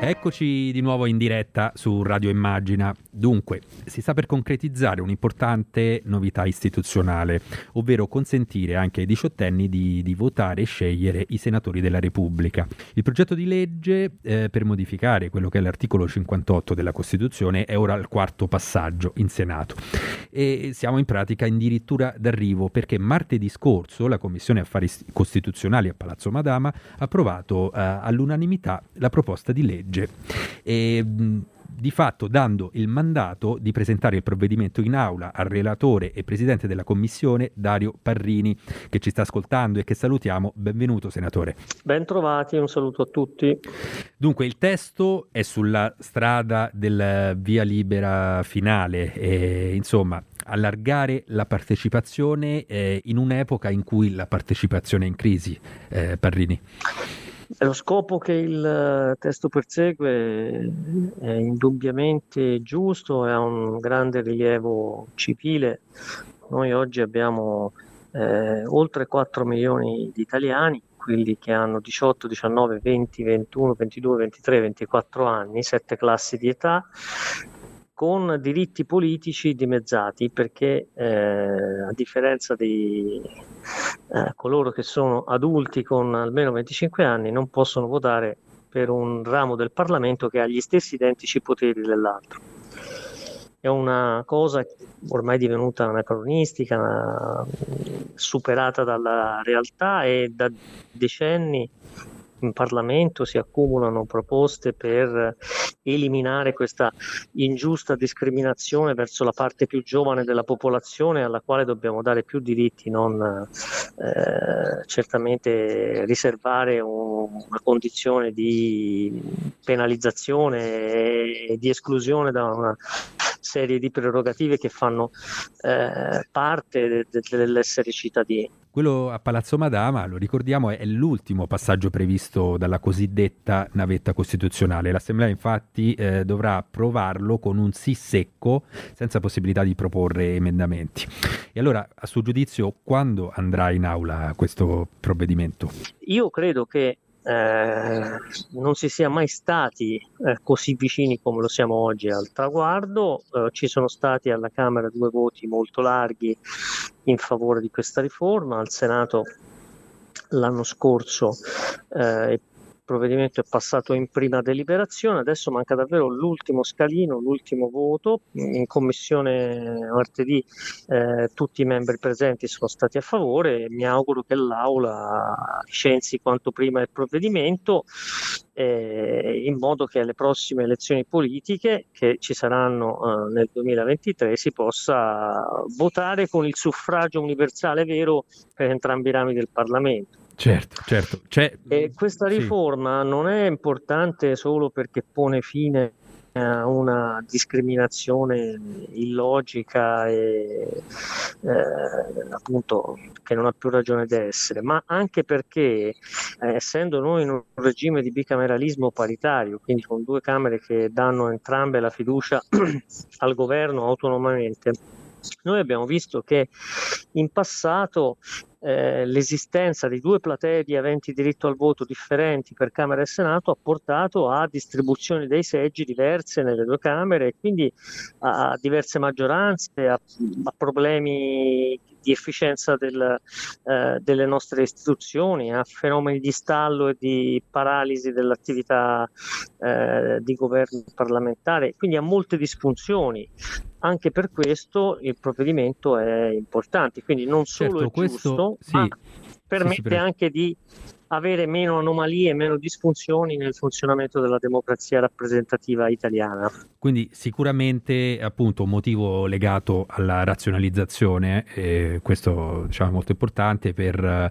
Eccoci di nuovo in diretta su Radio Immagina. Dunque, si sta per concretizzare un'importante novità istituzionale, ovvero consentire anche ai diciottenni di, di votare e scegliere i senatori della Repubblica. Il progetto di legge eh, per modificare quello che è l'articolo 58 della Costituzione è ora al quarto passaggio in Senato e siamo in pratica addirittura d'arrivo perché martedì scorso la Commissione Affari Costituzionali a Palazzo Madama ha approvato eh, all'unanimità la proposta di legge. E, di fatto dando il mandato di presentare il provvedimento in aula al relatore e presidente della commissione Dario Parrini che ci sta ascoltando e che salutiamo. Benvenuto senatore. Bentrovati, un saluto a tutti. Dunque il testo è sulla strada del via libera finale e insomma allargare la partecipazione eh, in un'epoca in cui la partecipazione è in crisi, eh, Parrini. Lo scopo che il eh, testo persegue è indubbiamente giusto e ha un grande rilievo civile. Noi oggi abbiamo eh, oltre 4 milioni di italiani, quelli che hanno 18, 19, 20, 21, 22, 23, 24 anni, sette classi di età, con diritti politici dimezzati perché eh, a differenza di eh, coloro che sono adulti con almeno 25 anni non possono votare per un ramo del Parlamento che ha gli stessi identici poteri dell'altro. È una cosa ormai divenuta anacronistica, superata dalla realtà e da decenni in Parlamento si accumulano proposte per eliminare questa ingiusta discriminazione verso la parte più giovane della popolazione alla quale dobbiamo dare più diritti, non eh, certamente riservare un, una condizione di penalizzazione e di esclusione da una serie di prerogative che fanno eh, parte de- de- dell'essere cittadini. Quello a Palazzo Madama, lo ricordiamo, è l'ultimo passaggio previsto dalla cosiddetta navetta costituzionale. L'Assemblea infatti eh, dovrà approvarlo con un sì secco, senza possibilità di proporre emendamenti. E allora, a suo giudizio, quando andrà in aula questo provvedimento? Io credo che eh, non si sia mai stati eh, così vicini come lo siamo oggi al traguardo. Eh, ci sono stati alla Camera due voti molto larghi in favore di questa riforma, al Senato l'anno scorso eh, provvedimento è passato in prima deliberazione, adesso manca davvero l'ultimo scalino, l'ultimo voto. In commissione martedì eh, tutti i membri presenti sono stati a favore e mi auguro che l'Aula licenzi quanto prima il provvedimento eh, in modo che alle prossime elezioni politiche che ci saranno eh, nel 2023 si possa votare con il suffragio universale vero per entrambi i rami del Parlamento. Certo, certo. C'è... E questa riforma sì. non è importante solo perché pone fine a una discriminazione illogica e eh, appunto che non ha più ragione di essere, ma anche perché eh, essendo noi in un regime di bicameralismo paritario, quindi con due Camere che danno entrambe la fiducia al governo autonomamente, noi abbiamo visto che in passato eh, l'esistenza di due platee di aventi diritto al voto differenti per Camera e Senato ha portato a distribuzioni dei seggi diverse nelle due Camere e quindi a, diverse maggioranze, a, a problemi di efficienza del, eh, delle nostre istituzioni, a fenomeni di stallo e di paralisi dell'attività eh, di governo parlamentare, quindi a molte disfunzioni. Anche per questo il provvedimento è importante, quindi non solo certo, è questo, giusto, sì, ma permette sì, sì, anche di avere meno anomalie, meno disfunzioni nel funzionamento della democrazia rappresentativa italiana. Quindi sicuramente appunto un motivo legato alla razionalizzazione, eh, questo diciamo, è molto importante per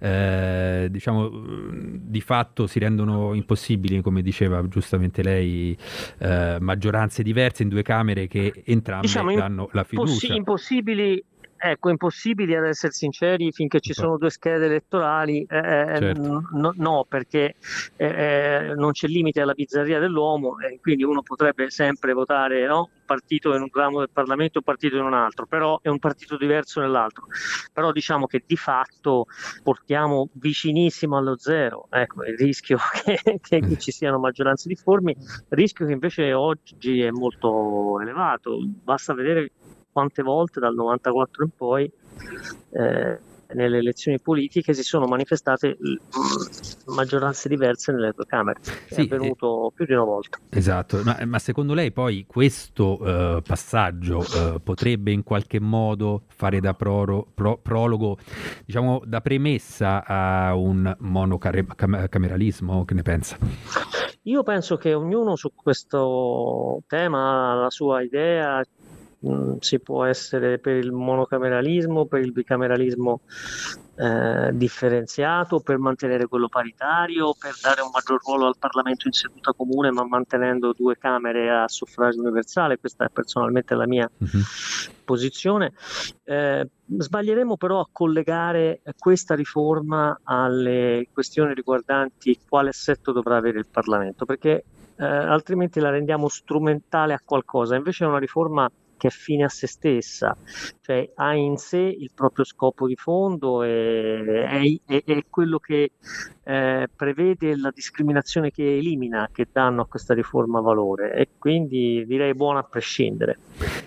eh, diciamo di fatto si rendono impossibili, come diceva giustamente lei, eh, maggioranze diverse in due Camere che entrambe diciamo, danno la fiducia. Impossibili Ecco, impossibili ad essere sinceri finché ci sono due schede elettorali, eh, eh certo. no, no, perché eh, eh, non c'è limite alla bizzarria dell'uomo, e quindi uno potrebbe sempre votare no? un partito in un ramo del Parlamento e un partito in un altro, però è un partito diverso nell'altro. Però diciamo che di fatto portiamo vicinissimo allo zero, ecco, il rischio che, che, ci siano maggioranze difformi, rischio che invece oggi è molto elevato, basta vedere quante volte dal 94 in poi eh, nelle elezioni politiche si sono manifestate maggioranze diverse nelle due Camere. Sì, è avvenuto eh, più di una volta. Esatto, ma, ma secondo lei poi questo uh, passaggio uh, potrebbe in qualche modo fare da proro, pro, prologo, diciamo da premessa a un monocameralismo? Che ne pensa? Io penso che ognuno su questo tema ha la sua idea, Mm, si può essere per il monocameralismo, per il bicameralismo eh, differenziato, per mantenere quello paritario, per dare un maggior ruolo al Parlamento in seduta comune, ma mantenendo due Camere a suffragio universale. Questa è personalmente la mia uh-huh. posizione. Eh, sbaglieremo però a collegare questa riforma alle questioni riguardanti quale assetto dovrà avere il Parlamento, perché eh, altrimenti la rendiamo strumentale a qualcosa. Invece è una riforma che è fine a se stessa, cioè ha in sé il proprio scopo di fondo e è, è, è quello che eh, prevede la discriminazione che elimina, che danno a questa riforma valore e quindi direi buona a prescindere.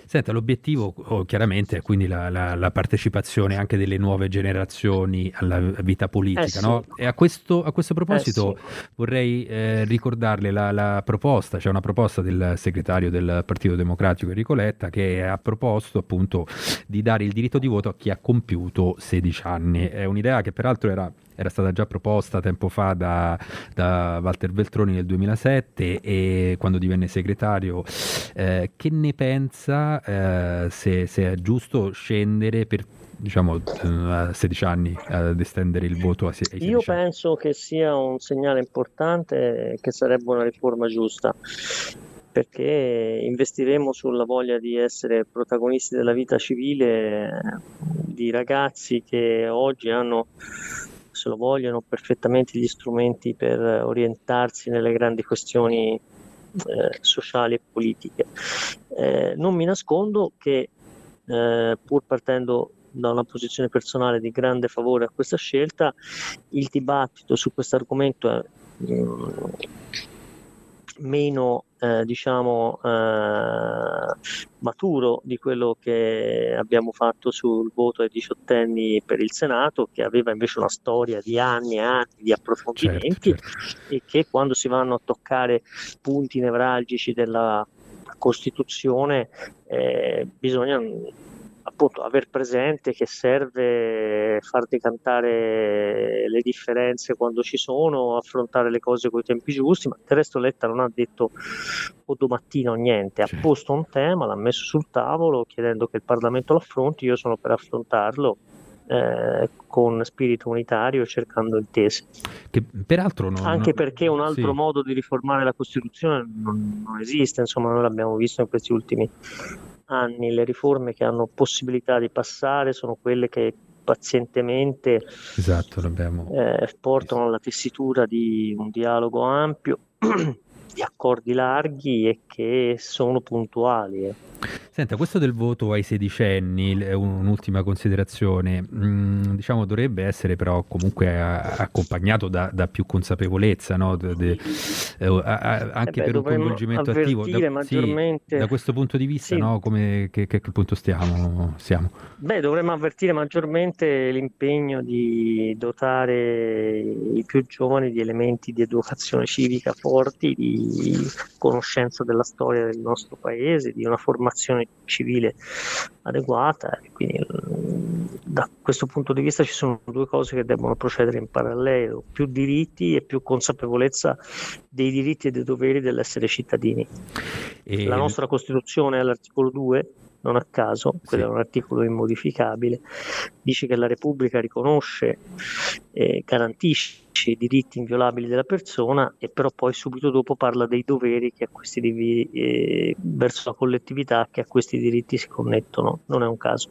Senta, l'obiettivo oh, chiaramente è quindi la, la, la, partecipazione anche delle nuove generazioni alla vita politica. Eh sì. no? E a questo, a questo proposito eh sì. vorrei eh, ricordarle la, la, proposta, c'è una proposta del segretario del Partito Democratico Enrico Letta che ha proposto appunto di dare il diritto di voto a chi ha compiuto 16 anni. È un'idea che peraltro era era stata già proposta tempo fa da, da Walter Veltroni nel 2007 e quando divenne segretario. Eh, che ne pensa eh, se, se, è giusto scendere per diciamo a 16 anni ad estendere il voto a 16 Io penso che sia un segnale importante che sarebbe una riforma giusta perché investiremo sulla voglia di essere protagonisti della vita civile di ragazzi che oggi hanno se lo vogliono, perfettamente gli strumenti per orientarsi nelle grandi questioni eh, sociali e politiche. Eh, non mi nascondo che eh, pur partendo da una posizione personale di grande favore a questa scelta, il dibattito su questo argomento è mm, meno eh, diciamo eh, maturo di quello che abbiamo fatto sul voto ai diciottenni per il Senato che aveva invece una storia di anni e anni di approfondimenti certo, certo. e che quando si vanno a toccare punti nevralgici della Costituzione eh, bisogna appunto aver presente che serve far decantare le differenze quando ci sono, affrontare le cose con i tempi giusti, ma del resto Letta non ha detto o domattina o niente, ha certo. posto un tema, l'ha messo sul tavolo chiedendo che il Parlamento lo affronti, io sono per affrontarlo. Eh, con spirito unitario cercando intese. Che peraltro non, Anche perché un altro sì. modo di riformare la Costituzione non, non esiste, insomma, noi l'abbiamo visto in questi ultimi anni le riforme che hanno possibilità di passare sono quelle che pazientemente esatto, eh, portano alla tessitura di un dialogo ampio, di accordi larghi e che sono puntuali. Eh. Senta, questo del voto ai sedicenni è un'ultima considerazione, mm, diciamo dovrebbe essere però comunque accompagnato da, da più consapevolezza, no? de, de, eh, anche eh beh, per un coinvolgimento attivo. Da, sì, da, questo punto di vista, sì. no? Come, che, che, che, punto stiamo, siamo? Beh, dovremmo avvertire maggiormente l'impegno di dotare i più giovani di elementi di educazione civica forti, di conoscenza della storia del nostro paese, di una formazione civile adeguata. Quindi mm, da questo punto di vista ci sono due cose che devono procedere in parallelo, più diritti e più consapevolezza dei diritti e dei doveri dell'essere cittadini. E... La nostra Costituzione all'articolo 2 non a caso, quello sì. è un articolo immodificabile, dice che la Repubblica riconosce e garantisce i diritti inviolabili della persona e però poi subito dopo parla dei doveri che a questi devi, eh, verso la collettività che a questi diritti si connettono, non è un caso.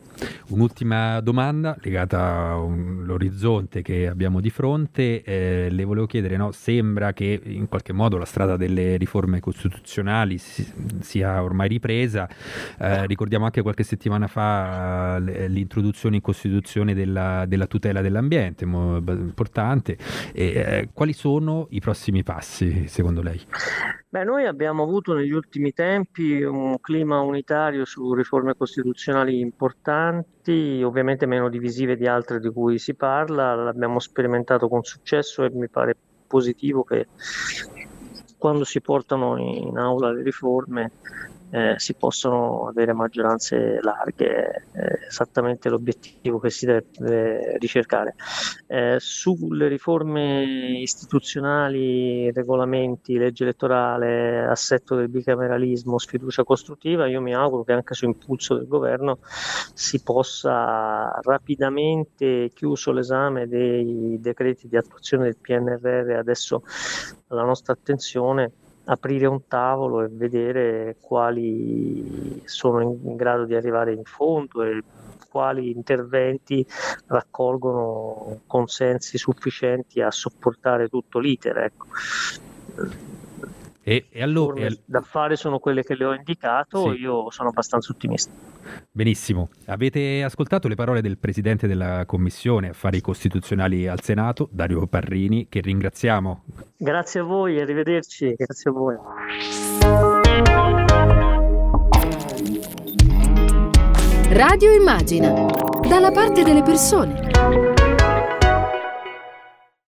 Un'ultima domanda legata all'orizzonte che abbiamo di fronte, eh, le volevo chiedere, no? sembra che in qualche modo la strada delle riforme costituzionali si, sia ormai ripresa, eh, ricordiamo anche qualche settimana fa eh, l'introduzione in Costituzione della, della tutela dell'ambiente, importante, e, eh, quali sono i prossimi passi secondo lei? Beh, noi abbiamo avuto negli ultimi tempi un clima unitario su riforme costituzionali importanti, ovviamente meno divisive di altre di cui si parla, l'abbiamo sperimentato con successo e mi pare positivo che quando si portano in aula le riforme eh, si possono avere maggioranze larghe, è esattamente l'obiettivo che si deve ricercare. Eh, sulle riforme istituzionali, regolamenti, legge elettorale, assetto del bicameralismo, sfiducia costruttiva, io mi auguro che anche su impulso del governo si possa rapidamente, chiuso l'esame dei decreti di attuazione del PNRR, adesso alla nostra attenzione, aprire un tavolo e vedere quali sono in grado di arrivare in fondo e quali interventi raccolgono consensi sufficienti a sopportare tutto l'iter. Ecco. E, e allora, e... da fare sono quelle che le ho indicato, sì. io sono abbastanza ottimista. Benissimo, avete ascoltato le parole del Presidente della Commissione Affari Costituzionali al Senato, Dario Parrini, che ringraziamo. Grazie a voi, arrivederci, grazie a voi. Radio Immagina, dalla parte delle persone.